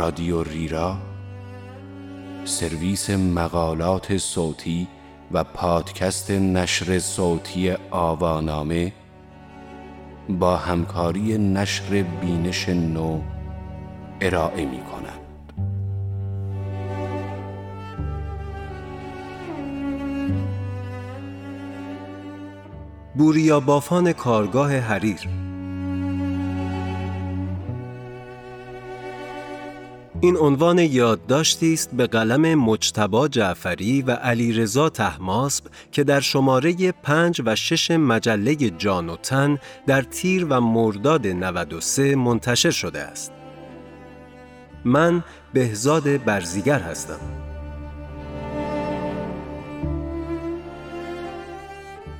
رادیو ریرا سرویس مقالات صوتی و پادکست نشر صوتی آوانامه با همکاری نشر بینش نو ارائه می کند. بوریا بافان کارگاه حریر این عنوان یادداشتی است به قلم مجتبا جعفری و علیرضا تهماسب که در شماره 5 و 6 مجله جان و تن در تیر و مرداد 93 منتشر شده است. من بهزاد برزیگر هستم.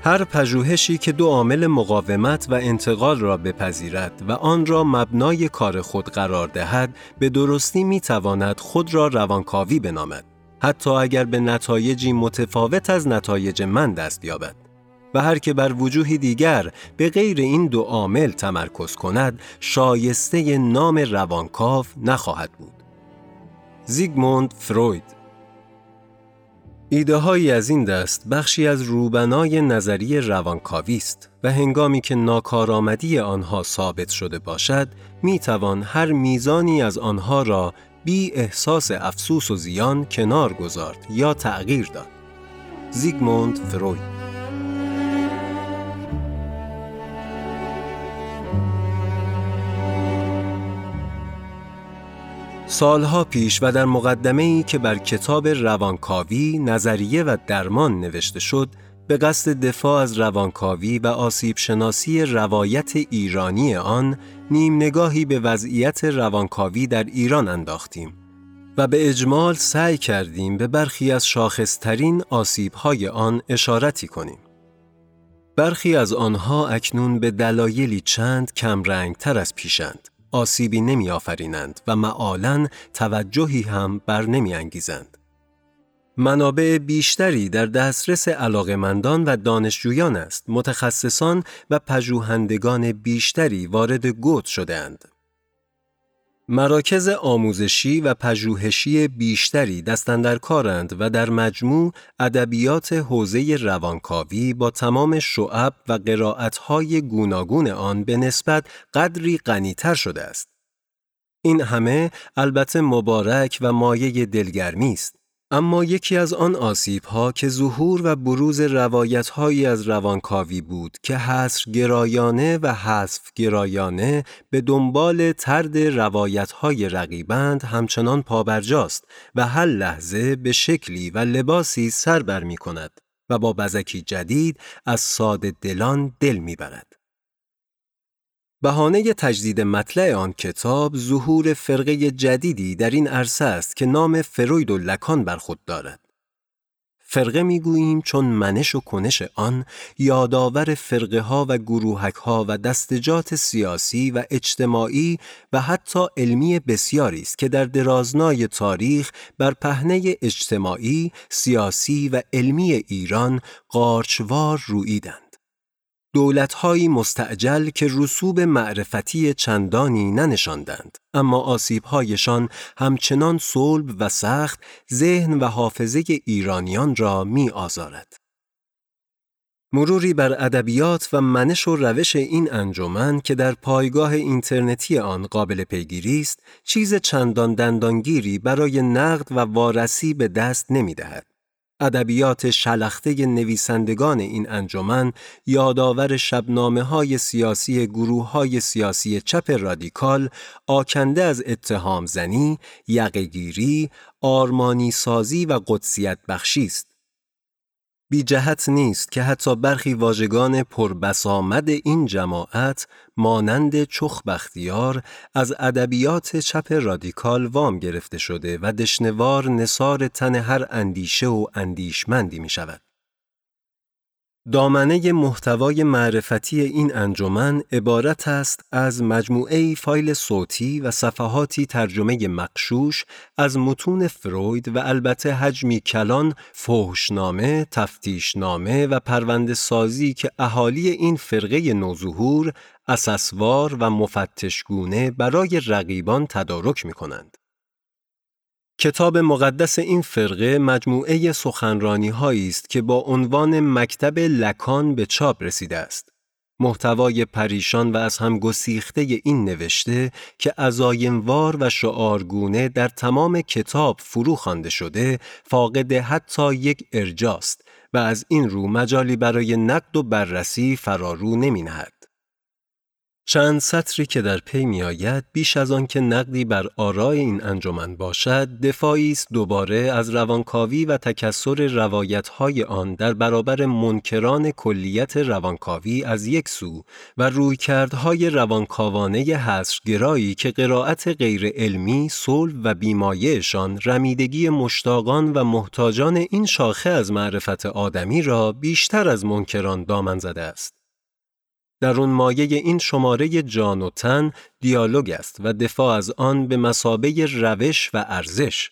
هر پژوهشی که دو عامل مقاومت و انتقال را بپذیرد و آن را مبنای کار خود قرار دهد به درستی می تواند خود را روانکاوی بنامد حتی اگر به نتایجی متفاوت از نتایج من دست یابد. و هر که بر وجوهی دیگر به غیر این دو عامل تمرکز کند شایسته نام روانکاو نخواهد بود. زیگموند فروید ایده هایی از این دست بخشی از روبنای نظری روانکاوی است و هنگامی که ناکارآمدی آنها ثابت شده باشد می توان هر میزانی از آنها را بی احساس افسوس و زیان کنار گذارد یا تغییر داد. زیگموند فروید سالها پیش و در مقدمه ای که بر کتاب روانکاوی، نظریه و درمان نوشته شد، به قصد دفاع از روانکاوی و آسیب شناسی روایت ایرانی آن نیم نگاهی به وضعیت روانکاوی در ایران انداختیم و به اجمال سعی کردیم به برخی از شاخصترین آسیبهای آن اشارتی کنیم. برخی از آنها اکنون به دلایلی چند کم تر از پیشند. آسیبی نمی آفرینند و معالا توجهی هم بر نمی انگیزند. منابع بیشتری در دسترس علاقمندان و دانشجویان است متخصصان و پژوهندگان بیشتری وارد گوت شدهاند. مراکز آموزشی و پژوهشی بیشتری دستن کارند و در مجموع ادبیات حوزه روانکاوی با تمام شعب و قرائت‌های گوناگون آن به نسبت قدری غنیتر شده است. این همه البته مبارک و مایه دلگرمی است. اما یکی از آن آسیب ها که ظهور و بروز روایت هایی از روانکاوی بود که حصر گرایانه و حذف گرایانه به دنبال ترد روایت های رقیبند همچنان پابرجاست و هر لحظه به شکلی و لباسی سر بر می کند و با بزکی جدید از ساده دلان دل می برد. بهانه تجدید مطلع آن کتاب ظهور فرقه جدیدی در این عرصه است که نام فروید و لکان بر خود دارد. فرقه می‌گوییم چون منش و کنش آن یادآور فرقه ها و گروهک ها و دستجات سیاسی و اجتماعی و حتی علمی بسیاری است که در درازنای تاریخ بر پهنه اجتماعی، سیاسی و علمی ایران قارچوار رویدند. دولتهایی مستعجل که رسوب معرفتی چندانی ننشاندند اما آسیبهایشان همچنان صلب و سخت ذهن و حافظه ایرانیان را می آزارد. مروری بر ادبیات و منش و روش این انجمن که در پایگاه اینترنتی آن قابل پیگیری است چیز چندان دندانگیری برای نقد و وارسی به دست نمی دهد. ادبیات شلخته نویسندگان این انجمن یادآور شبنامه های سیاسی گروه های سیاسی چپ رادیکال آکنده از اتهام زنی، یقگیری، آرمانی سازی و قدسیت بخشی است. بی جهت نیست که حتی برخی واژگان پربسامد این جماعت مانند چخ بختیار از ادبیات چپ رادیکال وام گرفته شده و دشنوار نصار تن هر اندیشه و اندیشمندی می شود. دامنه محتوای معرفتی این انجمن عبارت است از مجموعه فایل صوتی و صفحاتی ترجمه مقشوش از متون فروید و البته حجمی کلان فحشنامه، تفتیشنامه و پرونده سازی که اهالی این فرقه نوظهور اساسوار و مفتشگونه برای رقیبان تدارک می کنند. کتاب مقدس این فرقه مجموعه سخنرانی است که با عنوان مکتب لکان به چاپ رسیده است. محتوای پریشان و از هم گسیخته این نوشته که ازایموار و شعارگونه در تمام کتاب فرو خوانده شده فاقد حتی یک ارجاست و از این رو مجالی برای نقد و بررسی فرارو نمی نهد. چند سطری که در پی می آید بیش از آن که نقدی بر آرای این انجمن باشد دفاعی است دوباره از روانکاوی و تکسر روایت‌های آن در برابر منکران کلیت روانکاوی از یک سو و رویکردهای روانکاوانه حسرگرایی که قرائت غیر علمی، صلب و بیمایهشان رمیدگی مشتاقان و محتاجان این شاخه از معرفت آدمی را بیشتر از منکران دامن زده است. در اون مایه این شماره جان و تن دیالوگ است و دفاع از آن به مسابه روش و ارزش.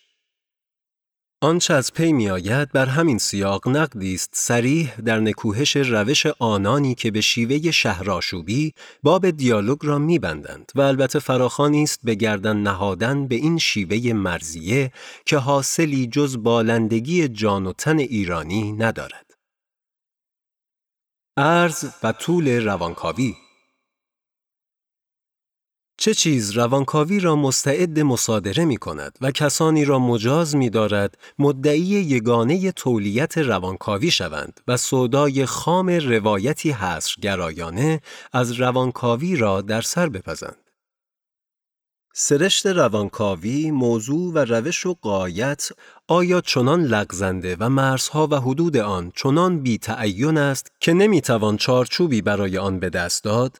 آنچه از پی می آید بر همین سیاق نقدی است سریح در نکوهش روش آنانی که به شیوه شهرآشوبی باب دیالوگ را میبندند و البته فراخانی است به گردن نهادن به این شیوه مرزیه که حاصلی جز بالندگی جان و تن ایرانی ندارد. ارز و طول روانکاوی چه چیز روانکاوی را مستعد مصادره می کند و کسانی را مجاز می دارد مدعی یگانه تولیت روانکاوی شوند و سودای خام روایتی حصر گرایانه از روانکاوی را در سر بپزند. سرشت روانکاوی، موضوع و روش و قایت آیا چنان لغزنده و مرزها و حدود آن چنان بی تعین است که نمی‌توان چارچوبی برای آن به دست داد؟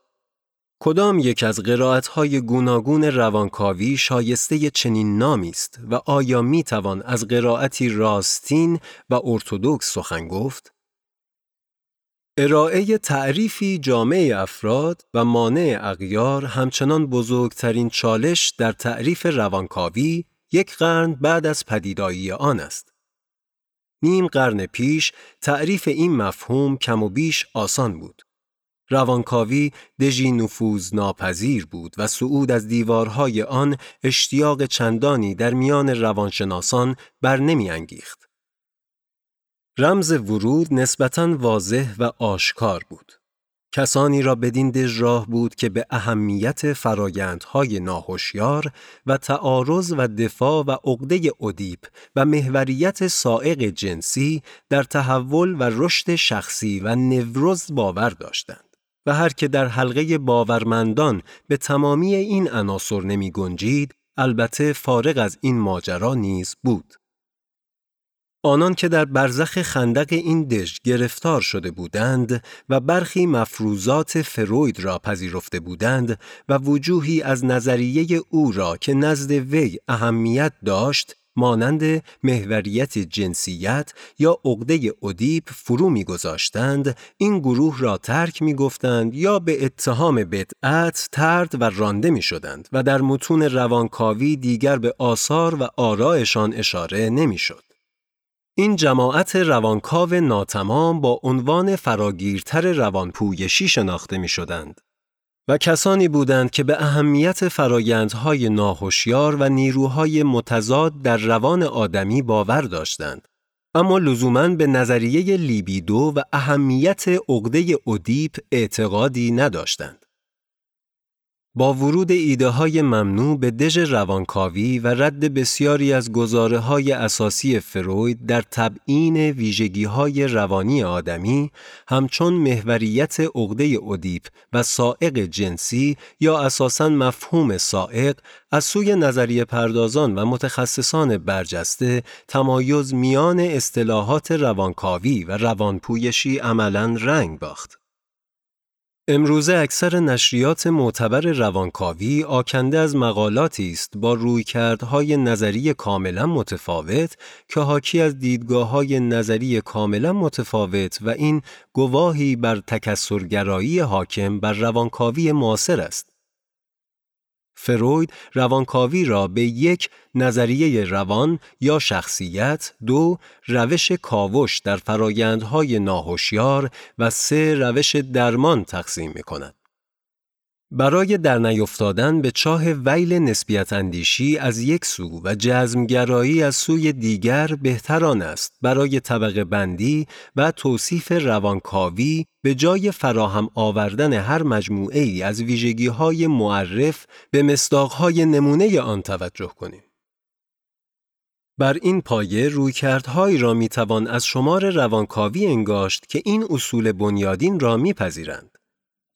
کدام یک از قرائت‌های گوناگون روانکاوی شایسته چنین نامی است و آیا می‌توان از قرائتی راستین و ارتودکس سخن گفت؟ ارائه تعریفی جامعه افراد و مانع اغیار همچنان بزرگترین چالش در تعریف روانکاوی یک قرن بعد از پدیدایی آن است. نیم قرن پیش تعریف این مفهوم کم و بیش آسان بود. روانکاوی دژی نفوذ ناپذیر بود و صعود از دیوارهای آن اشتیاق چندانی در میان روانشناسان بر نمی انگیخت. رمز ورود نسبتاً واضح و آشکار بود. کسانی را بدین دژ راه بود که به اهمیت فرایندهای ناهوشیار و تعارض و دفاع و عقده ادیپ و محوریت سائق جنسی در تحول و رشد شخصی و نوروز باور داشتند و هر که در حلقه باورمندان به تمامی این عناصر نمی گنجید البته فارغ از این ماجرا نیز بود. آنان که در برزخ خندق این دژ گرفتار شده بودند و برخی مفروضات فروید را پذیرفته بودند و وجوهی از نظریه او را که نزد وی اهمیت داشت مانند محوریت جنسیت یا عقده ادیپ فرو میگذاشتند این گروه را ترک می‌گفتند یا به اتهام بدعت ترد و رانده می‌شدند و در متون روانکاوی دیگر به آثار و آرایشان اشاره نمی‌شد. این جماعت روانکاو ناتمام با عنوان فراگیرتر روانپویشی شناخته می شدند. و کسانی بودند که به اهمیت فرایندهای ناهوشیار و نیروهای متضاد در روان آدمی باور داشتند. اما لزوماً به نظریه لیبیدو و اهمیت عقده ادیپ اعتقادی نداشتند. با ورود ایده های ممنوع به دژ روانکاوی و رد بسیاری از گزاره های اساسی فروید در تبعین ویژگی های روانی آدمی همچون محوریت عقده ادیپ و سائق جنسی یا اساساً مفهوم سائق از سوی نظریه پردازان و متخصصان برجسته تمایز میان اصطلاحات روانکاوی و روانپویشی عملاً رنگ باخت. امروزه اکثر نشریات معتبر روانکاوی آکنده از مقالاتی است با رویکردهای نظری کاملا متفاوت که حاکی از دیدگاه نظری کاملا متفاوت و این گواهی بر تکسرگرایی حاکم بر روانکاوی معاصر است. فروید روانکاوی را به یک نظریه روان یا شخصیت، دو روش کاوش در فرایندهای ناهوشیار و سه روش درمان تقسیم می کند. برای در نیفتادن به چاه ویل نسبیت اندیشی از یک سو و جزمگرایی از سوی دیگر بهتران است برای طبقه بندی و توصیف روانکاوی به جای فراهم آوردن هر مجموعه ای از ویژگی های معرف به مصداقهای نمونه آن توجه کنیم. بر این پایه رویکردهایی را می توان از شمار روانکاوی انگاشت که این اصول بنیادین را میپذیرند.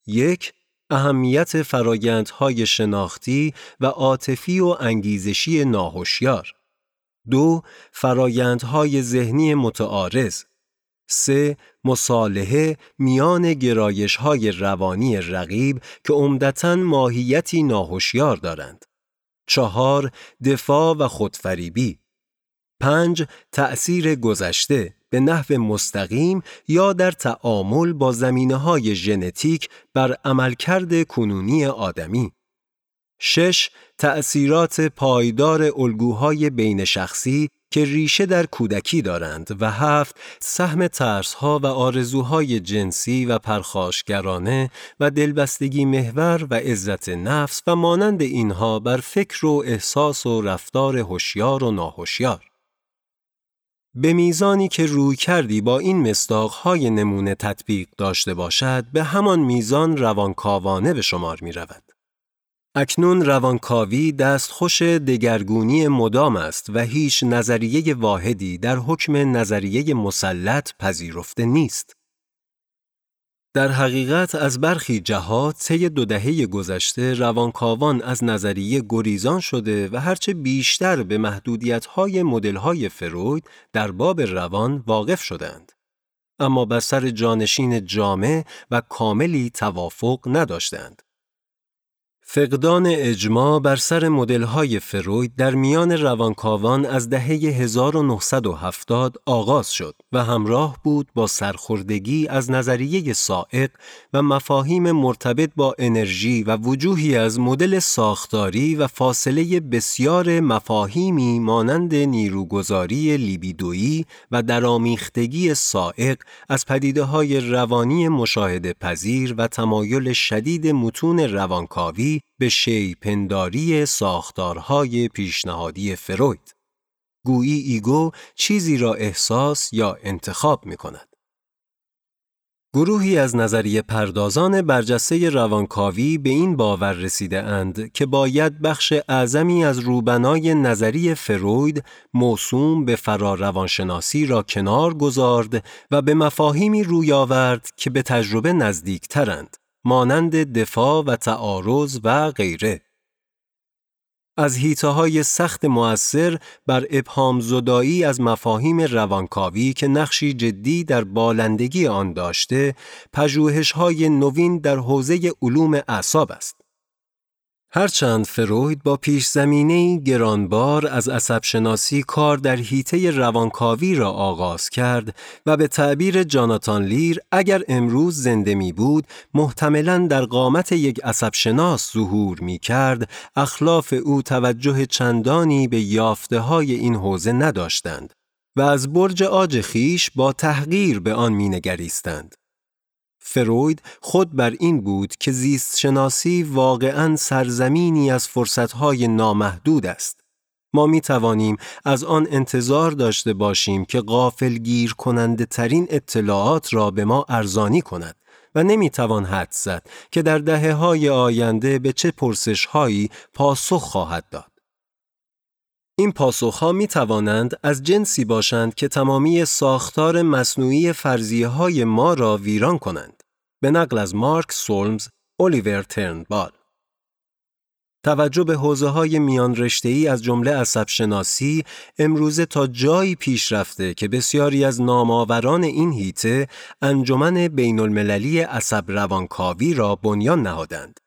یک اهمیت فرایندهای شناختی و عاطفی و انگیزشی ناهوشیار. دو فرایندهای ذهنی متعارض. سه مصالحه میان گرایش های روانی رقیب که عمدتا ماهیتی ناهوشیار دارند. چهار دفاع و خودفریبی. پنج تأثیر گذشته به نحو مستقیم یا در تعامل با زمینه های ژنتیک بر عملکرد کنونی آدمی. 6. تأثیرات پایدار الگوهای بین شخصی که ریشه در کودکی دارند و هفت سهم ترسها و آرزوهای جنسی و پرخاشگرانه و دلبستگی محور و عزت نفس و مانند اینها بر فکر و احساس و رفتار هوشیار و ناهوشیار. به میزانی که روی کردی با این مستاقهای نمونه تطبیق داشته باشد به همان میزان روانکاوانه به شمار می رود. اکنون روانکاوی دستخوش دگرگونی مدام است و هیچ نظریه واحدی در حکم نظریه مسلط پذیرفته نیست. در حقیقت از برخی جهات طی دو دهه گذشته روانکاوان از نظریه گریزان شده و هرچه بیشتر به محدودیت‌های مدل‌های فروید در باب روان واقف شدند. اما بر سر جانشین جامع و کاملی توافق نداشتند. فقدان اجماع بر سر مدل‌های فروید در میان روانکاوان از دهه 1970 آغاز شد و همراه بود با سرخوردگی از نظریه سائق و مفاهیم مرتبط با انرژی و وجوهی از مدل ساختاری و فاصله بسیار مفاهیمی مانند نیروگذاری لیبیدویی و درامیختگی سائق از پدیده های روانی مشاهده پذیر و تمایل شدید متون روانکاوی به شیءپنداری ساختارهای پیشنهادی فروید. گویی ایگو چیزی را احساس یا انتخاب می کند. گروهی از نظریه پردازان برجسته روانکاوی به این باور رسیده اند که باید بخش اعظمی از روبنای نظری فروید موسوم به فراروانشناسی را کنار گذارد و به مفاهیمی روی آورد که به تجربه نزدیکترند. مانند دفاع و تعارض و غیره. از هیتاهای سخت مؤثر بر ابهام زدایی از مفاهیم روانکاوی که نقشی جدی در بالندگی آن داشته، پژوهش‌های نوین در حوزه علوم اعصاب است. هرچند فروید با پیش زمینه گرانبار از عصبشناسی کار در حیطه روانکاوی را آغاز کرد و به تعبیر جاناتان لیر اگر امروز زنده می بود محتملا در قامت یک عصبشناس ظهور می کرد اخلاف او توجه چندانی به یافته های این حوزه نداشتند و از برج آج خیش با تحقیر به آن می نگریستند. فروید خود بر این بود که زیست شناسی واقعا سرزمینی از فرصتهای نامحدود است. ما می توانیم از آن انتظار داشته باشیم که غافل گیر کننده ترین اطلاعات را به ما ارزانی کند و نمی توان حد زد که در دهه های آینده به چه پرسش هایی پاسخ خواهد داد. این پاسخها می توانند از جنسی باشند که تمامی ساختار مصنوعی فرضیه های ما را ویران کنند. به نقل از مارک سولمز، الیور ترنبال. توجه به حوزه های میان رشته از جمله عصب شناسی امروزه تا جایی پیش رفته که بسیاری از نامآوران این هیته انجمن بین المللی عصب روانکاوی را بنیان نهادند.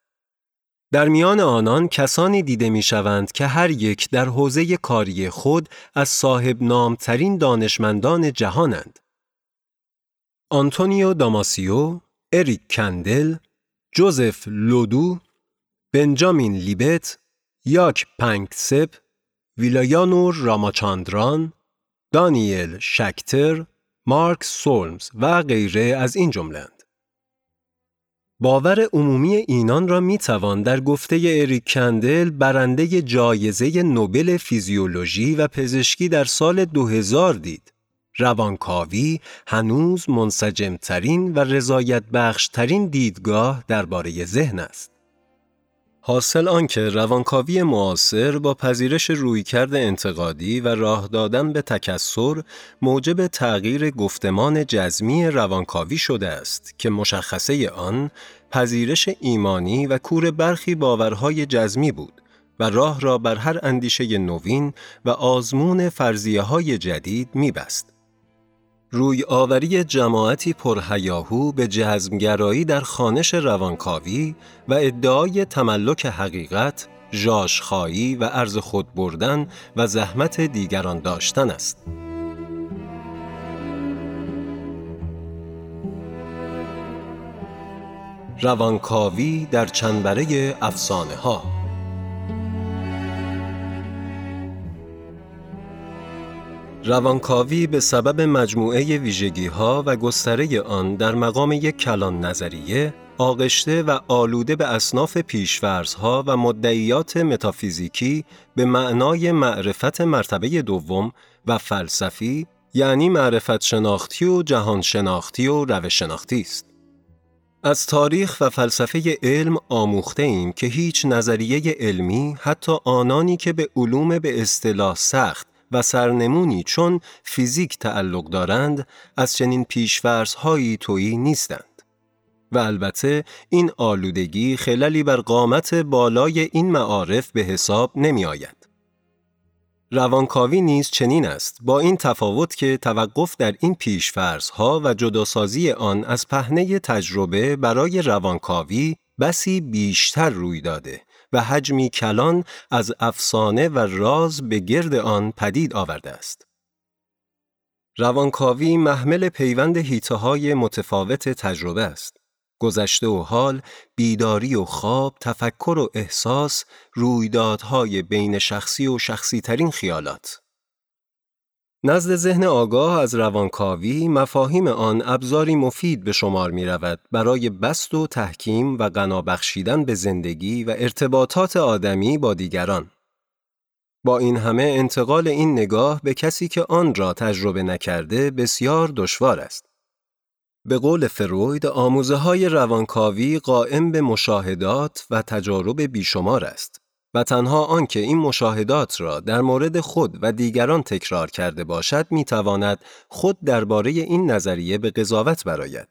در میان آنان کسانی دیده می شوند که هر یک در حوزه کاری خود از صاحب نامترین دانشمندان جهانند. آنتونیو داماسیو، اریک کندل، جوزف لدو، بنجامین لیبت، یاک پنکسپ، ویلایانور راماچاندران، دانیل شکتر، مارک سولمز و غیره از این جملند. باور عمومی اینان را می توان در گفته اریک کندل برنده جایزه نوبل فیزیولوژی و پزشکی در سال 2000 دید. روانکاوی هنوز منسجمترین و رضایت بخشترین دیدگاه درباره ذهن است. حاصل آنکه روانکاوی معاصر با پذیرش رویکرد انتقادی و راه دادن به تکسر موجب تغییر گفتمان جزمی روانکاوی شده است که مشخصه آن پذیرش ایمانی و کور برخی باورهای جزمی بود و راه را بر هر اندیشه نوین و آزمون فرضیه های جدید میبست. روی آوری جماعتی پرهیاهو به جزمگرایی در خانش روانکاوی و ادعای تملک حقیقت، جاشخایی و عرض خود بردن و زحمت دیگران داشتن است. روانکاوی در چنبره افسانه ها روانکاوی به سبب مجموعه ویژگی ها و گستره آن در مقام یک کلان نظریه آغشته و آلوده به اصناف پیشورز ها و مدعیات متافیزیکی به معنای معرفت مرتبه دوم و فلسفی یعنی معرفت شناختی و جهان شناختی و روش شناختی است. از تاریخ و فلسفه علم آموخته ایم که هیچ نظریه علمی حتی آنانی که به علوم به اصطلاح سخت و سرنمونی چون فیزیک تعلق دارند از چنین پیشورزهایی تویی نیستند. و البته این آلودگی خللی بر قامت بالای این معارف به حساب نمی آید. روانکاوی نیز چنین است با این تفاوت که توقف در این پیشفرزها و جداسازی آن از پهنه تجربه برای روانکاوی بسی بیشتر روی داده و حجمی کلان از افسانه و راز به گرد آن پدید آورده است. روانکاوی محمل پیوند هیته های متفاوت تجربه است. گذشته و حال، بیداری و خواب، تفکر و احساس، رویدادهای بین شخصی و شخصی ترین خیالات. نزد ذهن آگاه از روانکاوی مفاهیم آن ابزاری مفید به شمار می رود برای بست و تحکیم و غنا بخشیدن به زندگی و ارتباطات آدمی با دیگران. با این همه انتقال این نگاه به کسی که آن را تجربه نکرده بسیار دشوار است. به قول فروید آموزه های روانکاوی قائم به مشاهدات و تجارب بیشمار است و تنها آنکه این مشاهدات را در مورد خود و دیگران تکرار کرده باشد می‌تواند خود درباره این نظریه به قضاوت براید.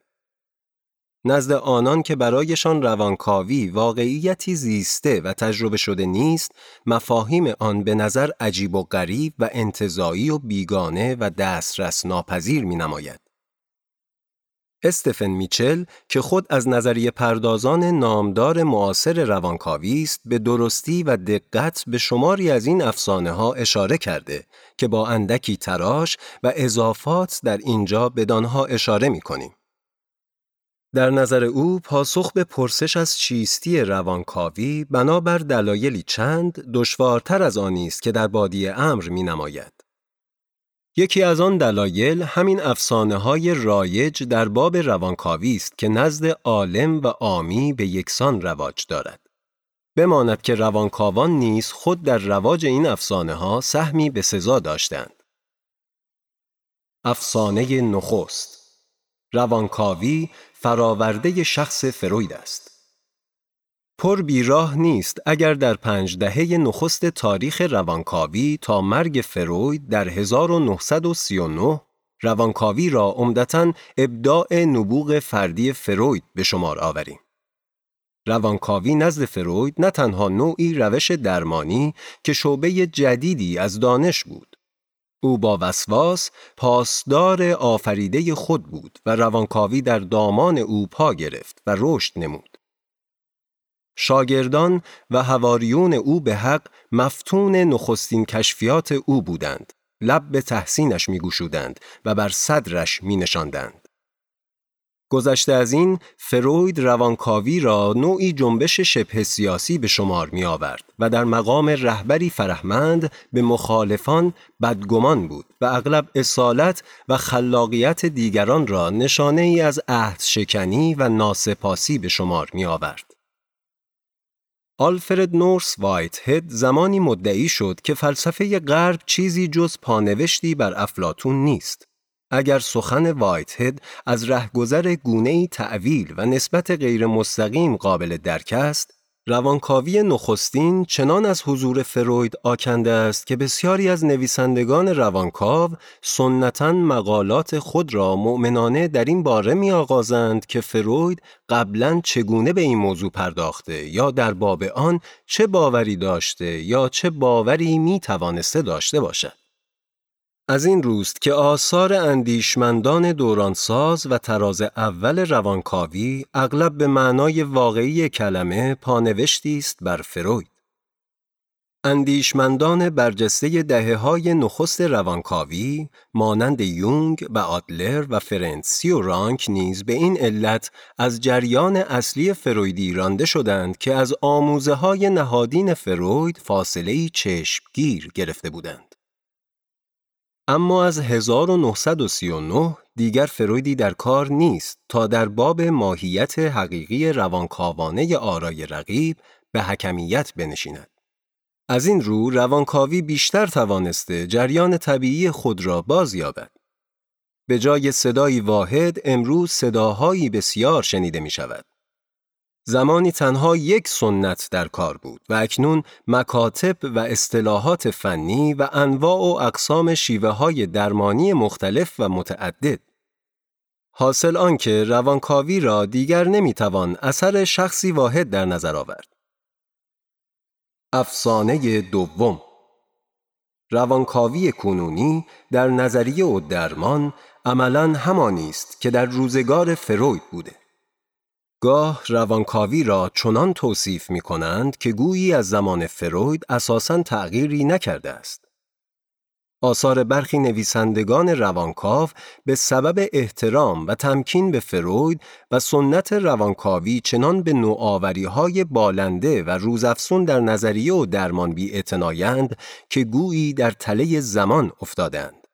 نزد آنان که برایشان روانکاوی واقعیتی زیسته و تجربه شده نیست، مفاهیم آن به نظر عجیب و غریب و انتظایی و بیگانه و دسترس ناپذیر می نماید. استفن میچل که خود از نظریه پردازان نامدار معاصر روانکاوی است به درستی و دقت به شماری از این افسانه ها اشاره کرده که با اندکی تراش و اضافات در اینجا بدانها اشاره می کنیم. در نظر او پاسخ به پرسش از چیستی روانکاوی بنابر دلایلی چند دشوارتر از آنی است که در بادی امر می نماید. یکی از آن دلایل همین افسانه های رایج در باب روانکاوی است که نزد عالم و آمی به یکسان رواج دارد. بماند که روانکاوان نیز خود در رواج این افسانه ها سهمی به سزا داشتند. افسانه نخست روانکاوی فراورده شخص فروید است. پر بیراه نیست اگر در پنج دهه نخست تاریخ روانکاوی تا مرگ فروید در 1939 روانکاوی را عمدتا ابداع نبوغ فردی فروید به شمار آوریم. روانکاوی نزد فروید نه تنها نوعی روش درمانی که شعبه جدیدی از دانش بود. او با وسواس پاسدار آفریده خود بود و روانکاوی در دامان او پا گرفت و رشد نمود. شاگردان و هواریون او به حق مفتون نخستین کشفیات او بودند. لب به تحسینش میگوشودند و بر صدرش می نشاندند. گذشته از این فروید روانکاوی را نوعی جنبش شبه سیاسی به شمار می آورد و در مقام رهبری فرهمند به مخالفان بدگمان بود و اغلب اصالت و خلاقیت دیگران را نشانه ای از عهد شکنی و ناسپاسی به شمار می آورد. آلفرد نورس وایت هد زمانی مدعی شد که فلسفه غرب چیزی جز پانوشتی بر افلاتون نیست. اگر سخن وایت هد از رهگذر گونه‌ای تعویل و نسبت غیر مستقیم قابل درک است، روانکاوی نخستین چنان از حضور فروید آکنده است که بسیاری از نویسندگان روانکاو سنتا مقالات خود را مؤمنانه در این باره می آغازند که فروید قبلا چگونه به این موضوع پرداخته یا در باب آن چه باوری داشته یا چه باوری می توانسته داشته باشد. از این روست که آثار اندیشمندان دورانساز و تراز اول روانکاوی اغلب به معنای واقعی کلمه پانوشتی است بر فروید. اندیشمندان برجسته دهه های نخست روانکاوی مانند یونگ و آدلر و فرنسی و رانک نیز به این علت از جریان اصلی فرویدی رانده شدند که از آموزه های نهادین فروید فاصله چشمگیر گرفته بودند. اما از 1939 دیگر فرویدی در کار نیست تا در باب ماهیت حقیقی روانکاوانه آرای رقیب به حکمیت بنشیند. از این رو روانکاوی بیشتر توانسته جریان طبیعی خود را بازیابد. به جای صدایی واحد امروز صداهایی بسیار شنیده می شود. زمانی تنها یک سنت در کار بود و اکنون مکاتب و اصطلاحات فنی و انواع و اقسام شیوه های درمانی مختلف و متعدد حاصل آنکه روانکاوی را دیگر نمی‌توان اثر شخصی واحد در نظر آورد. افسانه دوم روانکاوی کنونی در نظریه و درمان عملا همانی است که در روزگار فروید بوده. گاه روانکاوی را چنان توصیف می کنند که گویی از زمان فروید اساساً تغییری نکرده است. آثار برخی نویسندگان روانکاو به سبب احترام و تمکین به فروید و سنت روانکاوی چنان به نوآوری های بالنده و روزافزون در نظریه و درمان بی که گویی در تله زمان افتادند.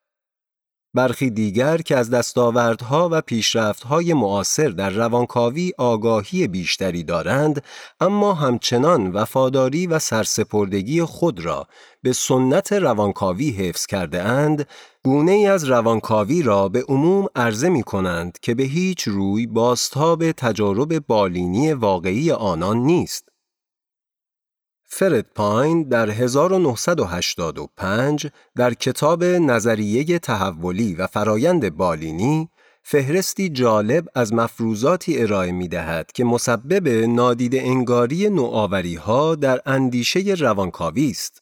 برخی دیگر که از دستاوردها و پیشرفتهای معاصر در روانکاوی آگاهی بیشتری دارند اما همچنان وفاداری و سرسپردگی خود را به سنت روانکاوی حفظ کرده اند گونه ای از روانکاوی را به عموم عرضه می کنند که به هیچ روی باستاب تجارب بالینی واقعی آنان نیست. فرد پاین در 1985 در کتاب نظریه تحولی و فرایند بالینی فهرستی جالب از مفروضاتی ارائه می دهد که مسبب نادید انگاری نوآوری ها در اندیشه روانکاوی است.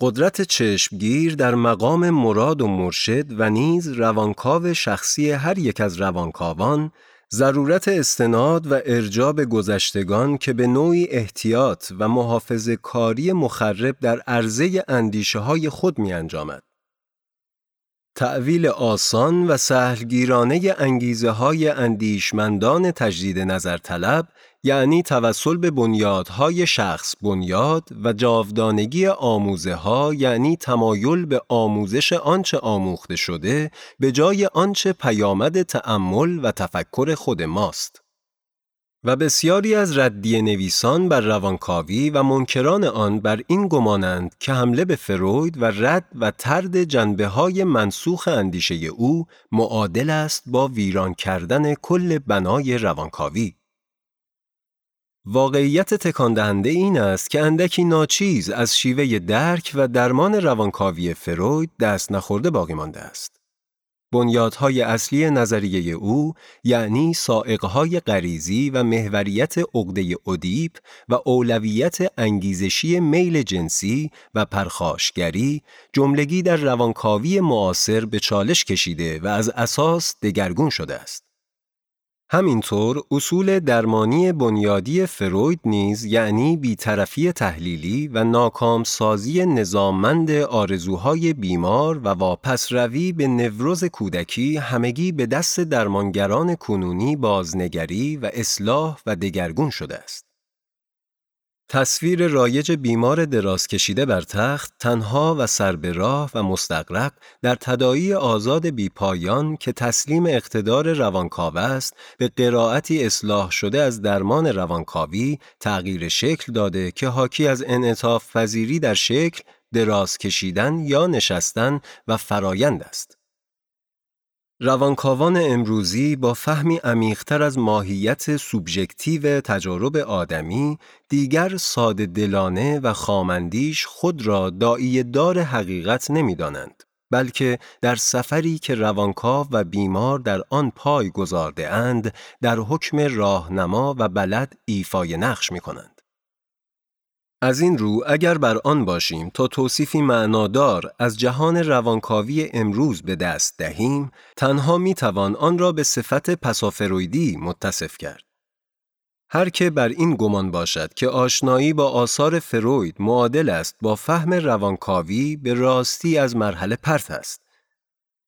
قدرت چشمگیر در مقام مراد و مرشد و نیز روانکاو شخصی هر یک از روانکاوان ضرورت استناد و ارجاب گذشتگان که به نوعی احتیاط و محافظ کاری مخرب در عرضه اندیشه های خود می انجامد. تعویل آسان و سهلگیرانه انگیزه های اندیشمندان تجدید نظر طلب یعنی توسل به بنیادهای شخص بنیاد و جاودانگی آموزه ها یعنی تمایل به آموزش آنچه آموخته شده به جای آنچه پیامد تأمل و تفکر خود ماست. و بسیاری از ردیه نویسان بر روانکاوی و منکران آن بر این گمانند که حمله به فروید و رد و ترد جنبه های منسوخ اندیشه او معادل است با ویران کردن کل بنای روانکاوی. واقعیت تکاندهنده این است که اندکی ناچیز از شیوه درک و درمان روانکاوی فروید دست نخورده باقی مانده است. بنیادهای اصلی نظریه او یعنی سائقهای غریزی و محوریت عقده ادیپ و اولویت انگیزشی میل جنسی و پرخاشگری جملگی در روانکاوی معاصر به چالش کشیده و از اساس دگرگون شده است. همینطور اصول درمانی بنیادی فروید نیز یعنی بیطرفی تحلیلی و ناکام سازی نظاممند آرزوهای بیمار و واپس روی به نوروز کودکی همگی به دست درمانگران کنونی بازنگری و اصلاح و دگرگون شده است. تصویر رایج بیمار دراز کشیده بر تخت تنها و سر به راه و مستقرق در تدایی آزاد بیپایان که تسلیم اقتدار روانکاو است به قرائتی اصلاح شده از درمان روانکاوی تغییر شکل داده که حاکی از انعطاف پذیری در شکل دراز کشیدن یا نشستن و فرایند است. روانکاوان امروزی با فهمی عمیقتر از ماهیت سوبژکتیو تجارب آدمی دیگر ساده دلانه و خامندیش خود را دایی دار حقیقت نمی‌دانند بلکه در سفری که روانکاو و بیمار در آن پای گذارده اند در حکم راهنما و بلد ایفای نقش می کنند. از این رو اگر بر آن باشیم تا توصیفی معنادار از جهان روانکاوی امروز به دست دهیم تنها می توان آن را به صفت پسافرویدی متصف کرد. هر که بر این گمان باشد که آشنایی با آثار فروید معادل است با فهم روانکاوی به راستی از مرحله پرت است.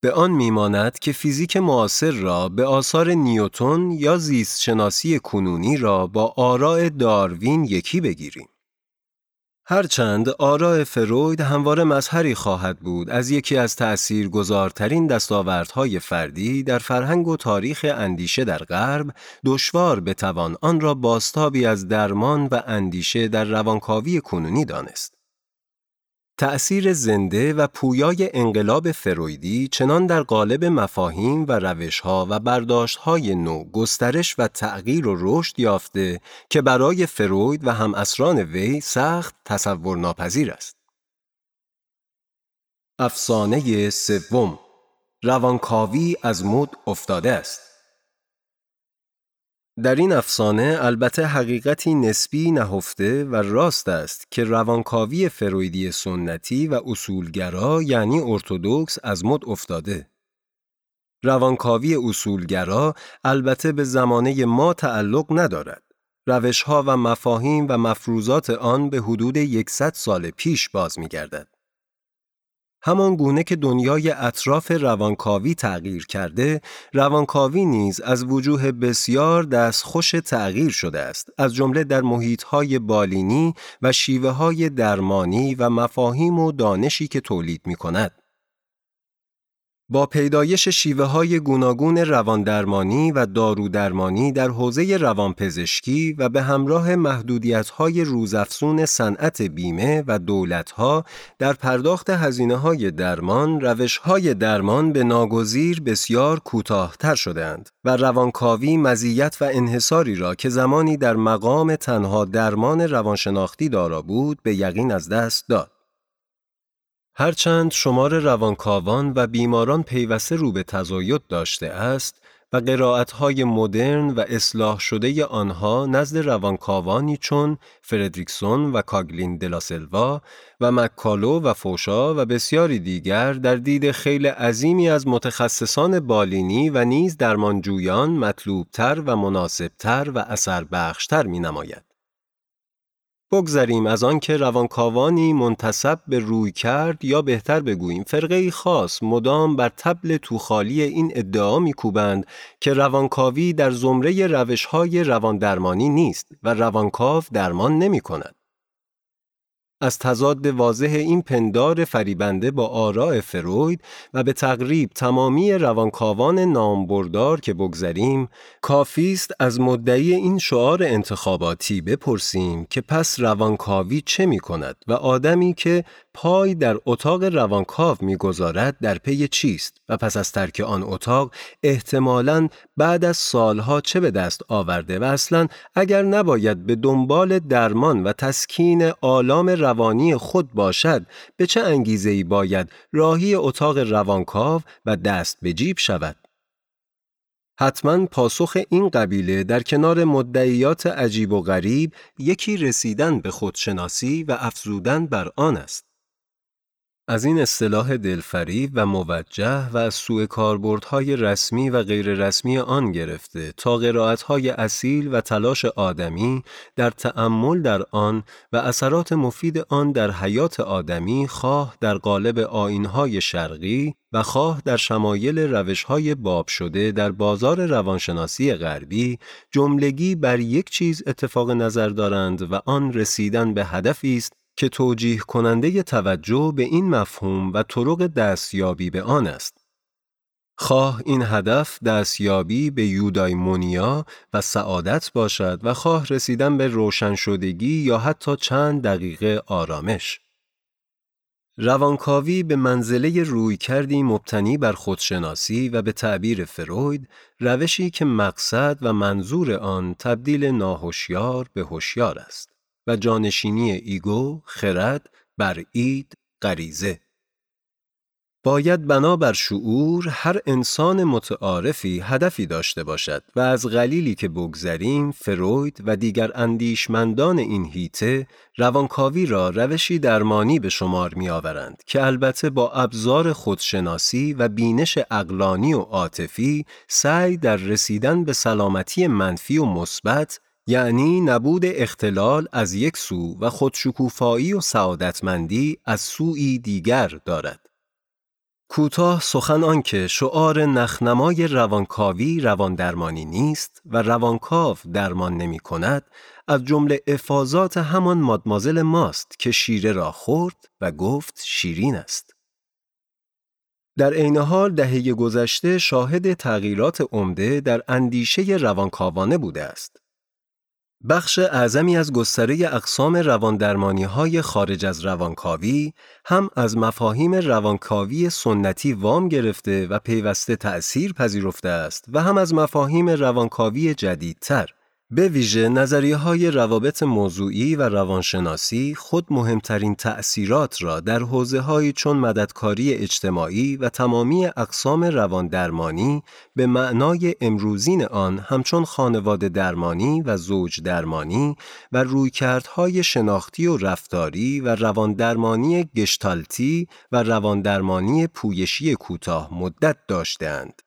به آن میماند که فیزیک معاصر را به آثار نیوتون یا زیست شناسی کنونی را با آراء داروین یکی بگیریم. هرچند آراء فروید همواره مظهری خواهد بود از یکی از تأثیر گذارترین دستاوردهای فردی در فرهنگ و تاریخ اندیشه در غرب، دشوار بتوان آن را باستابی از درمان و اندیشه در روانکاوی کنونی دانست. تأثیر زنده و پویای انقلاب فرویدی چنان در قالب مفاهیم و روشها و برداشتهای نو گسترش و تغییر و رشد یافته که برای فروید و هم اسران وی سخت تصور ناپذیر است. افسانه سوم روانکاوی از مد افتاده است. در این افسانه البته حقیقتی نسبی نهفته و راست است که روانکاوی فرویدی سنتی و اصولگرا یعنی ارتودکس از مد افتاده. روانکاوی اصولگرا البته به زمانه ما تعلق ندارد. روشها و مفاهیم و مفروضات آن به حدود یکصد سال پیش باز می گردد. همان گونه که دنیای اطراف روانکاوی تغییر کرده، روانکاوی نیز از وجوه بسیار دستخوش تغییر شده است، از جمله در محیطهای بالینی و شیوه های درمانی و مفاهیم و دانشی که تولید می کند. با پیدایش شیوه های گوناگون رواندرمانی و دارودرمانی در حوزه روانپزشکی و به همراه محدودیت های روزافزون صنعت بیمه و دولت ها در پرداخت هزینه های درمان، روش های درمان به ناگزیر بسیار کوتاهتر شدند و روانکاوی مزیت و انحصاری را که زمانی در مقام تنها درمان روانشناختی دارا بود به یقین از دست داد. هرچند شمار روانکاوان و بیماران پیوسته رو به تزاید داشته است و قرائتهای مدرن و اصلاح شده آنها نزد روانکاوانی چون فردریکسون و کاگلین دلاسلوا و مکالو و فوشا و بسیاری دیگر در دید خیلی عظیمی از متخصصان بالینی و نیز درمانجویان مطلوبتر و مناسبتر و اثر بخشتر می نماید. بگذریم از آنکه روانکاوانی منتصب به روی کرد یا بهتر بگوییم فرقه خاص مدام بر تبل توخالی این ادعا میکوبند که روانکاوی در زمره روشهای رواندرمانی نیست و روانکاو درمان نمی کند. از تضاد واضح این پندار فریبنده با آراء فروید و به تقریب تمامی روانکاوان نامبردار که بگذریم کافی است از مدعی این شعار انتخاباتی بپرسیم که پس روانکاوی چه می کند و آدمی که پای در اتاق روانکاو می‌گذارد در پی چیست و پس از ترک آن اتاق احتمالاً بعد از سالها چه به دست آورده و اصلا اگر نباید به دنبال درمان و تسکین آلام روانی خود باشد به چه انگیزه باید راهی اتاق روانکاو و دست به جیب شود؟ حتما پاسخ این قبیله در کنار مدعیات عجیب و غریب یکی رسیدن به خودشناسی و افزودن بر آن است. از این اصطلاح دلفریب و موجه و از سوء کاربردهای رسمی و غیر رسمی آن گرفته تا قرائتهای اصیل و تلاش آدمی در تأمل در آن و اثرات مفید آن در حیات آدمی خواه در قالب آینهای شرقی و خواه در شمایل روشهای باب شده در بازار روانشناسی غربی جملگی بر یک چیز اتفاق نظر دارند و آن رسیدن به هدفی است که توجیه کننده توجه به این مفهوم و طرق دستیابی به آن است. خواه این هدف دستیابی به یودایمونیا و سعادت باشد و خواه رسیدن به روشن شدگی یا حتی چند دقیقه آرامش. روانکاوی به منزله روی کردی مبتنی بر خودشناسی و به تعبیر فروید روشی که مقصد و منظور آن تبدیل ناهوشیار به هوشیار است. و جانشینی ایگو، خرد، بر اید، غریزه. باید بنابر شعور هر انسان متعارفی هدفی داشته باشد و از غلیلی که بگذریم فروید و دیگر اندیشمندان این هیته روانکاوی را روشی درمانی به شمار می آورند که البته با ابزار خودشناسی و بینش اقلانی و عاطفی سعی در رسیدن به سلامتی منفی و مثبت یعنی نبود اختلال از یک سو و خودشکوفایی و سعادتمندی از سوی دیگر دارد. کوتاه سخن آنکه شعار نخنمای روانکاوی رواندرمانی نیست و روانکاو درمان نمی کند از جمله افاظات همان مادمازل ماست که شیره را خورد و گفت شیرین است. در عین حال دهه گذشته شاهد تغییرات عمده در اندیشه روانکاوانه بوده است. بخش اعظمی از گستره اقسام رواندرمانی های خارج از روانکاوی هم از مفاهیم روانکاوی سنتی وام گرفته و پیوسته تأثیر پذیرفته است و هم از مفاهیم روانکاوی جدیدتر. به ویژه نظریه های روابط موضوعی و روانشناسی خود مهمترین تأثیرات را در حوزه های چون مددکاری اجتماعی و تمامی اقسام روان درمانی به معنای امروزین آن همچون خانواده درمانی و زوج درمانی و رویکردهای شناختی و رفتاری و روان درمانی گشتالتی و روان درمانی پویشی کوتاه مدت داشتند.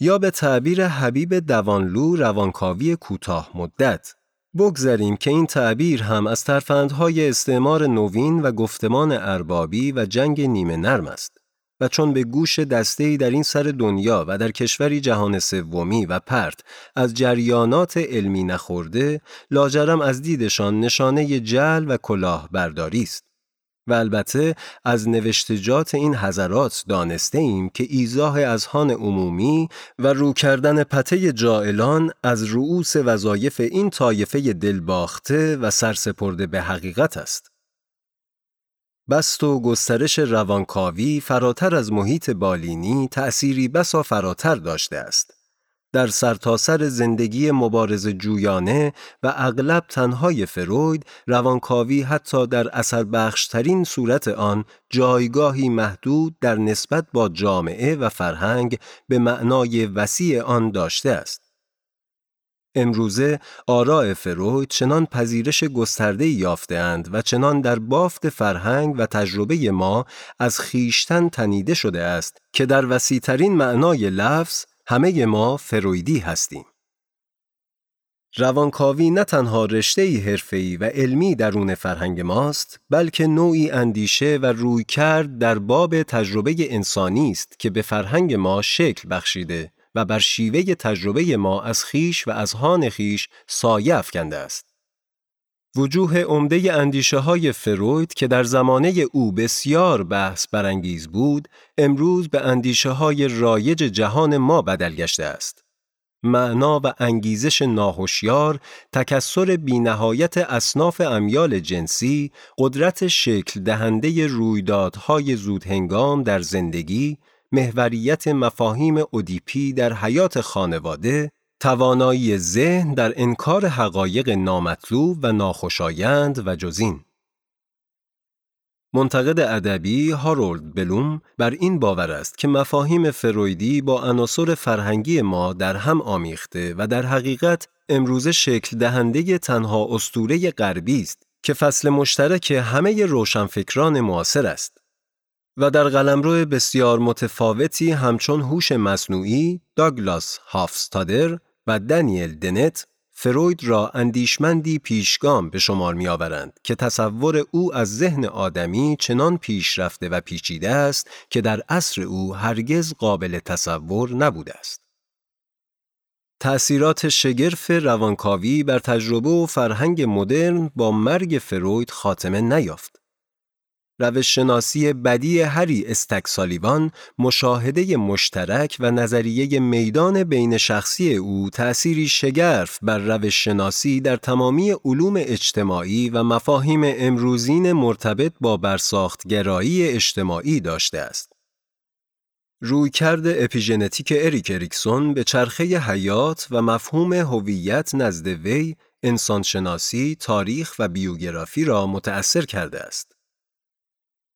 یا به تعبیر حبیب دوانلو روانکاوی کوتاه مدت. بگذاریم که این تعبیر هم از ترفندهای استعمار نوین و گفتمان اربابی و جنگ نیمه نرم است و چون به گوش دسته‌ای در این سر دنیا و در کشوری جهان سومی و پرت از جریانات علمی نخورده لاجرم از دیدشان نشانه جل و کلاه برداری است. و البته از نوشتجات این حضرات دانسته ایم که ایزاه اذهان عمومی و رو کردن پته جائلان از رؤوس وظایف این طایفه دلباخته و سرسپرده به حقیقت است. بست و گسترش روانکاوی فراتر از محیط بالینی تأثیری بسا فراتر داشته است. در سرتاسر سر زندگی مبارز جویانه و اغلب تنهای فروید روانکاوی حتی در اثر بخشترین صورت آن جایگاهی محدود در نسبت با جامعه و فرهنگ به معنای وسیع آن داشته است. امروزه آراء فروید چنان پذیرش گسترده یافتهاند و چنان در بافت فرهنگ و تجربه ما از خیشتن تنیده شده است که در وسیعترین معنای لفظ همه ما فرویدی هستیم. روانکاوی نه تنها رشته حرفه‌ای و علمی درون فرهنگ ماست، بلکه نوعی اندیشه و روی کرد در باب تجربه انسانی است که به فرهنگ ما شکل بخشیده و بر شیوه تجربه ما از خیش و از هان خیش سایه افکنده است. وجوه عمده اندیشه های فروید که در زمانه او بسیار بحث برانگیز بود، امروز به اندیشه های رایج جهان ما بدل گشته است. معنا و انگیزش ناهوشیار، تکسر بینهایت اصناف امیال جنسی، قدرت شکل دهنده رویدادهای زودهنگام در زندگی، محوریت مفاهیم اودیپی در حیات خانواده، توانایی ذهن در انکار حقایق نامطلوب و ناخوشایند و جزین منتقد ادبی هارولد بلوم بر این باور است که مفاهیم فرویدی با عناصر فرهنگی ما در هم آمیخته و در حقیقت امروزه شکل دهنده تنها استوره غربی است که فصل مشترک همه روشنفکران معاصر است. و در قلمرو بسیار متفاوتی همچون هوش مصنوعی، داگلاس هافستادر و دانیل دنت فروید را اندیشمندی پیشگام به شمار می آورند که تصور او از ذهن آدمی چنان پیشرفته و پیچیده است که در عصر او هرگز قابل تصور نبوده است. تأثیرات شگرف روانکاوی بر تجربه و فرهنگ مدرن با مرگ فروید خاتمه نیافت. روش شناسی بدی هری استکسالیوان مشاهده مشترک و نظریه میدان بین شخصی او تأثیری شگرف بر روش شناسی در تمامی علوم اجتماعی و مفاهیم امروزین مرتبط با برساختگرایی اجتماعی داشته است. رویکرد اپیژنتیک اریک اریکسون به چرخه حیات و مفهوم هویت نزد وی انسانشناسی، تاریخ و بیوگرافی را متأثر کرده است.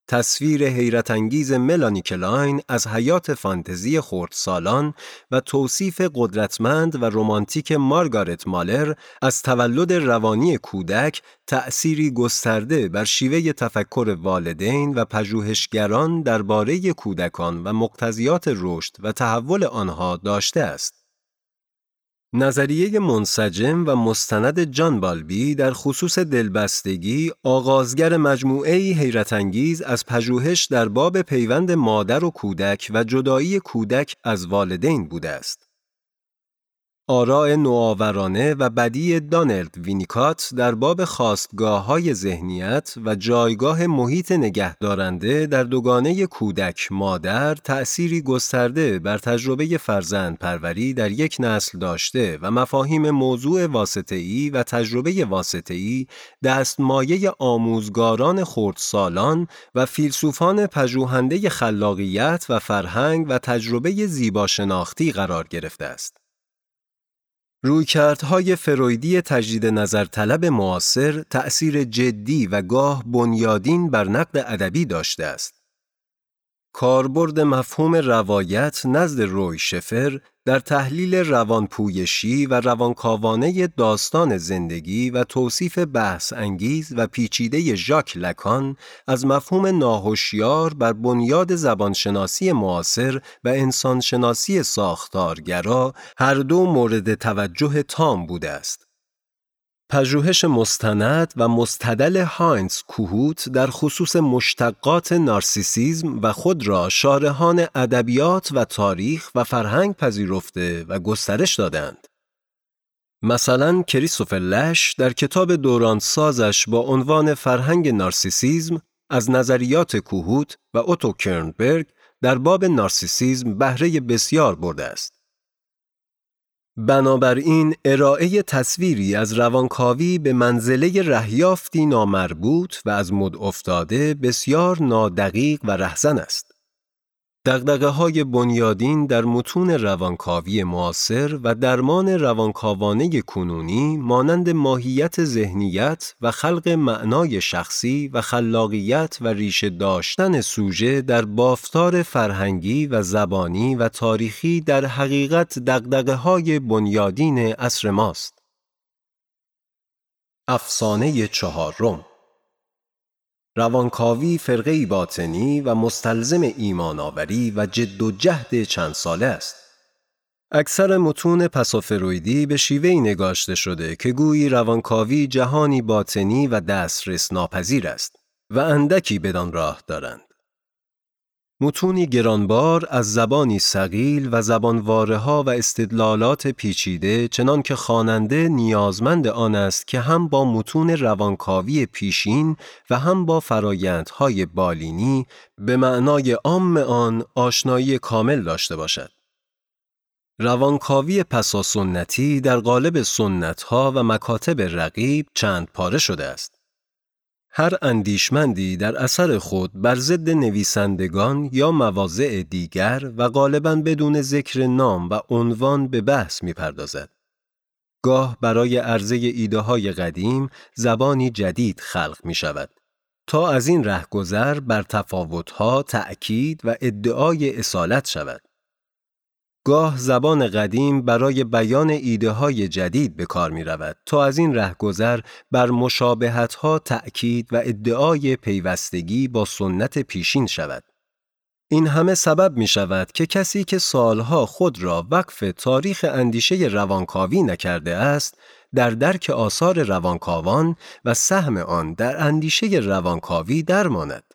تصویر حیرت انگیز ملانی کلاین از حیات فانتزی سالان و توصیف قدرتمند و رمانتیک مارگارت مالر از تولد روانی کودک تأثیری گسترده بر شیوه تفکر والدین و پژوهشگران درباره کودکان و مقتضیات رشد و تحول آنها داشته است. نظریه منسجم و مستند جان بالبی در خصوص دلبستگی آغازگر مجموعه حیرت انگیز از پژوهش در باب پیوند مادر و کودک و جدایی کودک از والدین بوده است. آراء نوآورانه و بدی دانلد وینیکات در باب خواستگاه های ذهنیت و جایگاه محیط نگهدارنده در دوگانه کودک مادر تأثیری گسترده بر تجربه فرزند پروری در یک نسل داشته و مفاهیم موضوع واسطه‌ای و تجربه واسطه‌ای دستمایه آموزگاران خردسالان و فیلسوفان پژوهنده خلاقیت و فرهنگ و تجربه زیباشناختی قرار گرفته است. رویکردهای فرویدی تجدید نظر طلب معاصر تأثیر جدی و گاه بنیادین بر نقد ادبی داشته است. کاربرد مفهوم روایت نزد روی شفر در تحلیل روانپویشی و روانکاوانه داستان زندگی و توصیف بحث انگیز و پیچیده ژاک لکان از مفهوم ناهوشیار بر بنیاد زبانشناسی معاصر و انسانشناسی ساختارگرا هر دو مورد توجه تام بوده است. پژوهش مستند و مستدل هاینز کوهوت در خصوص مشتقات نارسیسیزم و خود را شارحان ادبیات و تاریخ و فرهنگ پذیرفته و گسترش دادند. مثلا کریستوفر لش در کتاب دوران سازش با عنوان فرهنگ نارسیسیزم از نظریات کوهوت و اوتو کرنبرگ در باب نارسیسیزم بهره بسیار برده است. بنابراین ارائه تصویری از روانکاوی به منزله رهیافتی نامربوط و از مد افتاده بسیار نادقیق و رهزن است. دقدقه های بنیادین در متون روانکاوی معاصر و درمان روانکاوانه کنونی مانند ماهیت ذهنیت و خلق معنای شخصی و خلاقیت و ریشه داشتن سوژه در بافتار فرهنگی و زبانی و تاریخی در حقیقت دقدقه های بنیادین عصر ماست. افسانه چهارم روانکاوی فرقه باطنی و مستلزم ایمانآوری و جد و جهد چند ساله است. اکثر متون پسافرویدی به شیوه نگاشته شده که گویی روانکاوی جهانی باطنی و دسترس ناپذیر است و اندکی بدان راه دارند. متونی گرانبار از زبانی سقیل و زبانواره ها و استدلالات پیچیده چنان که خواننده نیازمند آن است که هم با متون روانکاوی پیشین و هم با فرایندهای بالینی به معنای عام آن آشنایی کامل داشته باشد. روانکاوی پساسنتی در قالب سنتها و مکاتب رقیب چند پاره شده است. هر اندیشمندی در اثر خود بر ضد نویسندگان یا مواضع دیگر و غالبا بدون ذکر نام و عنوان به بحث می‌پردازد. گاه برای عرضه ایده های قدیم زبانی جدید خلق می شود. تا از این رهگذر بر تفاوتها تأکید و ادعای اصالت شود. گاه زبان قدیم برای بیان ایده های جدید به کار می رود تا از این رهگذر بر مشابهت ها تأکید و ادعای پیوستگی با سنت پیشین شود. این همه سبب می شود که کسی که سالها خود را وقف تاریخ اندیشه روانکاوی نکرده است در درک آثار روانکاوان و سهم آن در اندیشه روانکاوی درماند.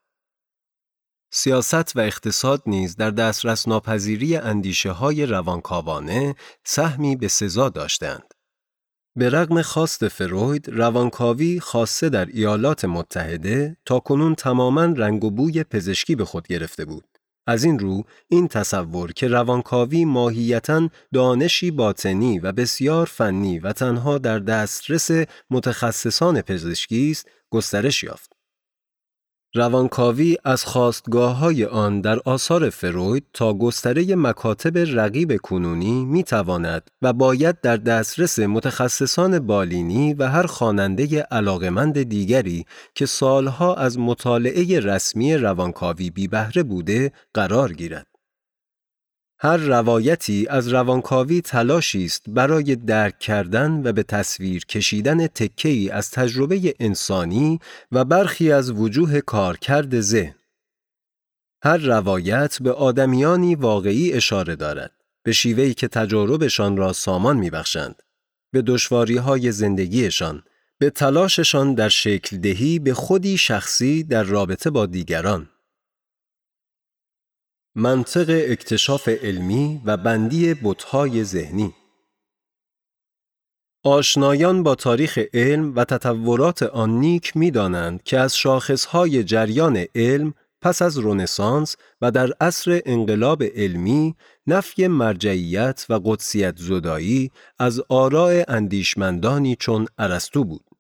سیاست و اقتصاد نیز در دسترس ناپذیری اندیشه های روانکاوانه سهمی به سزا داشتند. به رغم خواست فروید، روانکاوی خاصه در ایالات متحده تا کنون تماما رنگ و بوی پزشکی به خود گرفته بود. از این رو این تصور که روانکاوی ماهیتا دانشی باطنی و بسیار فنی و تنها در دسترس متخصصان پزشکی است گسترش یافت. روانکاوی از خواستگاه های آن در آثار فروید تا گستره مکاتب رقیب کنونی می تواند و باید در دسترس متخصصان بالینی و هر خواننده علاقمند دیگری که سالها از مطالعه رسمی روانکاوی بی بهره بوده قرار گیرد. هر روایتی از روانکاوی تلاشی است برای درک کردن و به تصویر کشیدن تکه‌ای از تجربه انسانی و برخی از وجوه کارکرد ذهن. هر روایت به آدمیانی واقعی اشاره دارد، به شیوهی که تجاربشان را سامان میبخشند، به دشواری های زندگیشان، به تلاششان در شکل دهی به خودی شخصی در رابطه با دیگران. منطق اکتشاف علمی و بندی بتهای ذهنی آشنایان با تاریخ علم و تطورات آن نیک می دانند که از شاخصهای جریان علم پس از رونسانس و در عصر انقلاب علمی نفی مرجعیت و قدسیت زدایی از آراء اندیشمندانی چون ارسطو بود.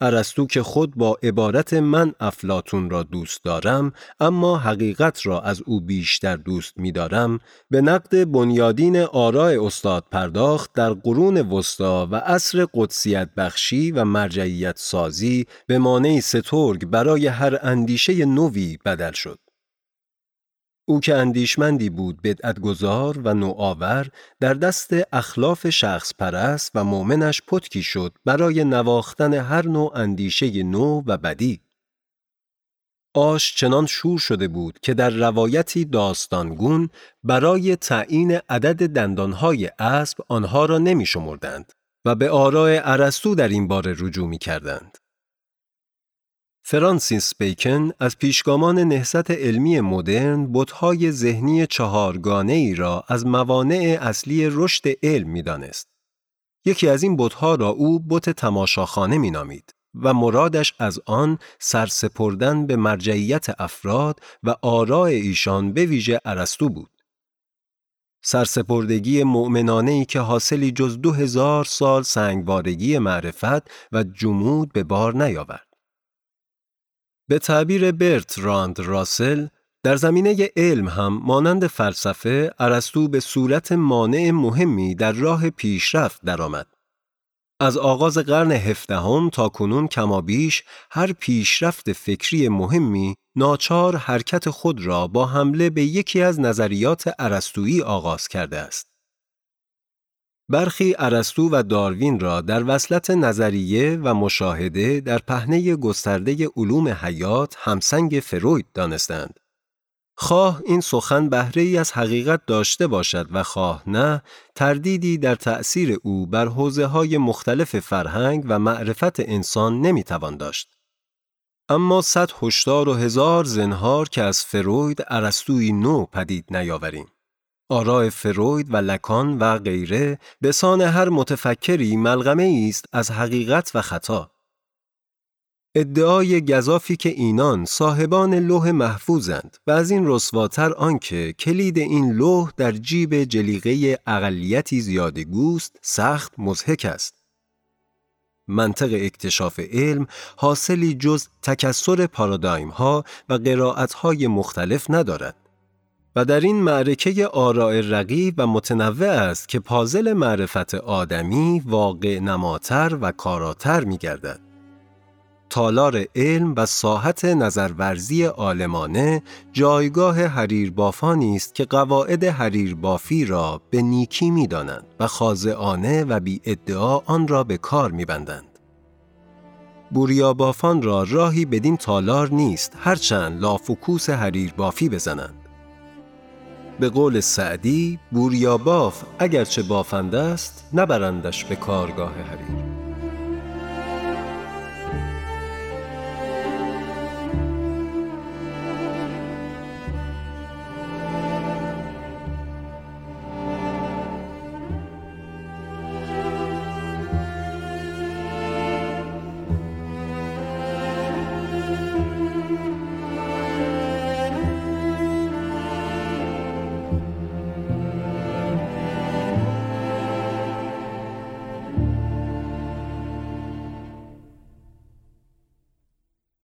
ارسطو که خود با عبارت من افلاتون را دوست دارم اما حقیقت را از او بیشتر دوست می دارم به نقد بنیادین آراء استاد پرداخت در قرون وسطا و عصر قدسیت بخشی و مرجعیت سازی به مانع سترگ برای هر اندیشه نوی بدل شد. او که اندیشمندی بود بدعتگذار و نوآور در دست اخلاف شخص پرست و مؤمنش پتکی شد برای نواختن هر نوع اندیشه نو و بدی. آش چنان شور شده بود که در روایتی داستانگون برای تعیین عدد دندانهای اسب آنها را نمی شمردند و به آراء ارسطو در این باره رجوع می کردند. فرانسیس بیکن از پیشگامان نهضت علمی مدرن بتهای ذهنی چهارگانه ای را از موانع اصلی رشد علم می‌دانست. یکی از این بتها را او بت تماشاخانه می نامید و مرادش از آن سرسپردن به مرجعیت افراد و آراء ایشان به ویژه ارسطو بود. سرسپردگی مؤمنانه ای که حاصلی جز دو هزار سال سنگوارگی معرفت و جمود به بار نیاورد. به تعبیر برت راند راسل در زمینه علم هم مانند فلسفه ارسطو به صورت مانع مهمی در راه پیشرفت درآمد. از آغاز قرن هفدهم تا کنون کمابیش هر پیشرفت فکری مهمی ناچار حرکت خود را با حمله به یکی از نظریات ارسطویی آغاز کرده است. برخی ارسطو و داروین را در وصلت نظریه و مشاهده در پهنه گسترده علوم حیات همسنگ فروید دانستند. خواه این سخن بهره ای از حقیقت داشته باشد و خواه نه تردیدی در تأثیر او بر حوزه های مختلف فرهنگ و معرفت انسان نمی‌توان داشت. اما صد هشدار و هزار زنهار که از فروید ارسطوی نو پدید نیاوریم. آراء فروید و لکان و غیره به سان هر متفکری ملغمه است از حقیقت و خطا. ادعای گذافی که اینان صاحبان لوح محفوظند و از این رسواتر آنکه کلید این لوح در جیب جلیقه اقلیتی زیاده گوست سخت مزهک است. منطق اکتشاف علم حاصلی جز تکسر پارادایم ها و قرائت های مختلف ندارد. و در این معرکه آراء رقیب و متنوع است که پازل معرفت آدمی واقع نماتر و کاراتر می گردد. تالار علم و ساحت نظرورزی آلمانه جایگاه حریربافانی است که قواعد حریربافی را به نیکی می دانند و خاضعانه و بی ادعا آن را به کار می بندند. بوریا بافان را راهی بدین تالار نیست هرچند لافوکوس حریر بافی بزنند. به قول سعدی بوریا باف اگرچه بافنده است نبرندش به کارگاه حریر.